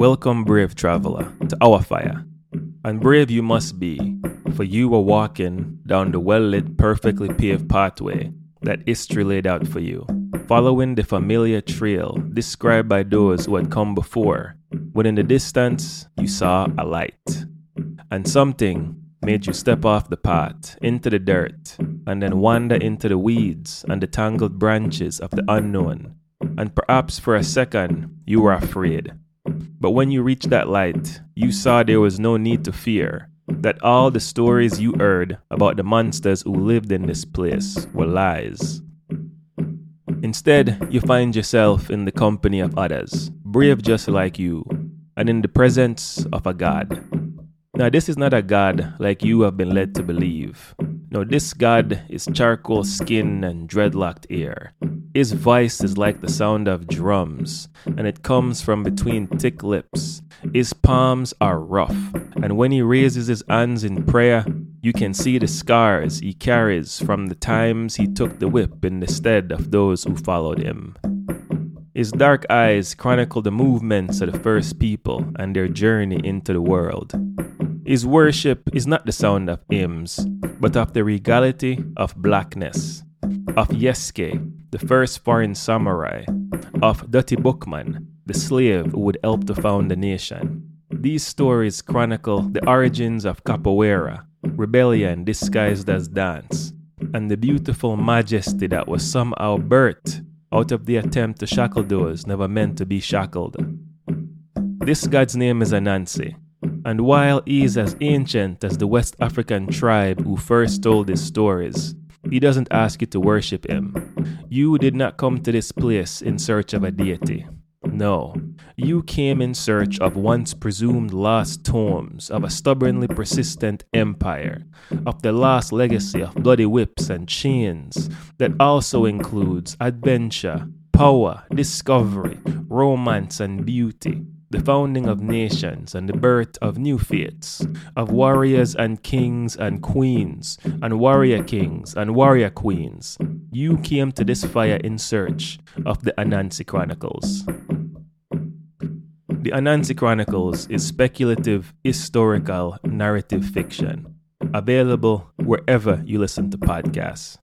Welcome, brave traveler, to our fire. And brave you must be, for you were walking down the well lit, perfectly paved pathway that history laid out for you, following the familiar trail described by those who had come before, when in the distance you saw a light. And something made you step off the path into the dirt and then wander into the weeds and the tangled branches of the unknown. And perhaps for a second you were afraid. But when you reached that light, you saw there was no need to fear, that all the stories you heard about the monsters who lived in this place were lies. Instead, you find yourself in the company of others, brave just like you, and in the presence of a God. Now, this is not a God like you have been led to believe. No, this God is charcoal skin and dreadlocked hair. His voice is like the sound of drums, and it comes from between thick lips. His palms are rough, and when he raises his hands in prayer, you can see the scars he carries from the times he took the whip in the stead of those who followed him. His dark eyes chronicle the movements of the first people and their journey into the world. His worship is not the sound of hymns, but of the regality of blackness, of Yasuke, the first foreign samurai, of Dutty Boukman, the slave who would help to found the nation. These stories chronicle the origins of capoeira, rebellion disguised as dance, and the beautiful majesty that was somehow birthed out of the attempt to shackle those never meant to be shackled. This god's name is Anansi, and while he is as ancient as the West African tribe who first told his stories, he doesn't ask you to worship him. You did not come to this place in search of a deity. No, you came in search of once presumed lost tomes of a stubbornly persistent empire, of the lost legacy of bloody whips and chains that also includes adventure, power, discovery, romance, and beauty the founding of nations and the birth of new faiths, of warriors and kings and queens, and warrior kings and warrior queens, you came to this fire in search of the Anansi Chronicles. The Anansi Chronicles is speculative, historical, narrative fiction, available wherever you listen to podcasts.